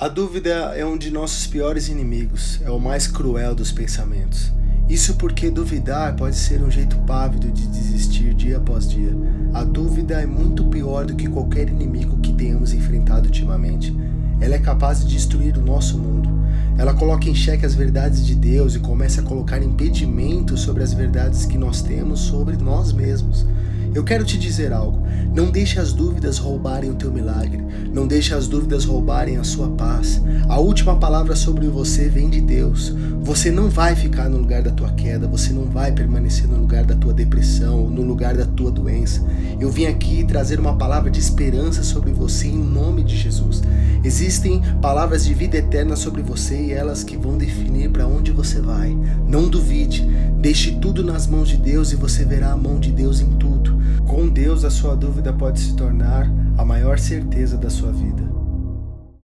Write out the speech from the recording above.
A dúvida é um de nossos piores inimigos, é o mais cruel dos pensamentos. Isso porque duvidar pode ser um jeito pávido de desistir dia após dia. A dúvida é muito pior do que qualquer inimigo que tenhamos enfrentado ultimamente. Ela é capaz de destruir o nosso mundo. Ela coloca em xeque as verdades de Deus e começa a colocar impedimentos sobre as verdades que nós temos sobre nós mesmos. Eu quero te dizer algo. Não deixe as dúvidas roubarem o teu milagre. Não deixe as dúvidas roubarem a sua paz. A última palavra sobre você vem de Deus. Você não vai ficar no lugar da tua queda, você não vai permanecer no lugar da tua depressão, no lugar da tua doença. Eu vim aqui trazer uma palavra de esperança sobre você em nome de Jesus. Existem palavras de vida eterna sobre você e elas que vão definir para onde você vai. Não duvide, deixe tudo nas mãos de Deus e você verá a mão de Deus em tudo. Com Deus, a sua dúvida pode se tornar a maior certeza da sua vida.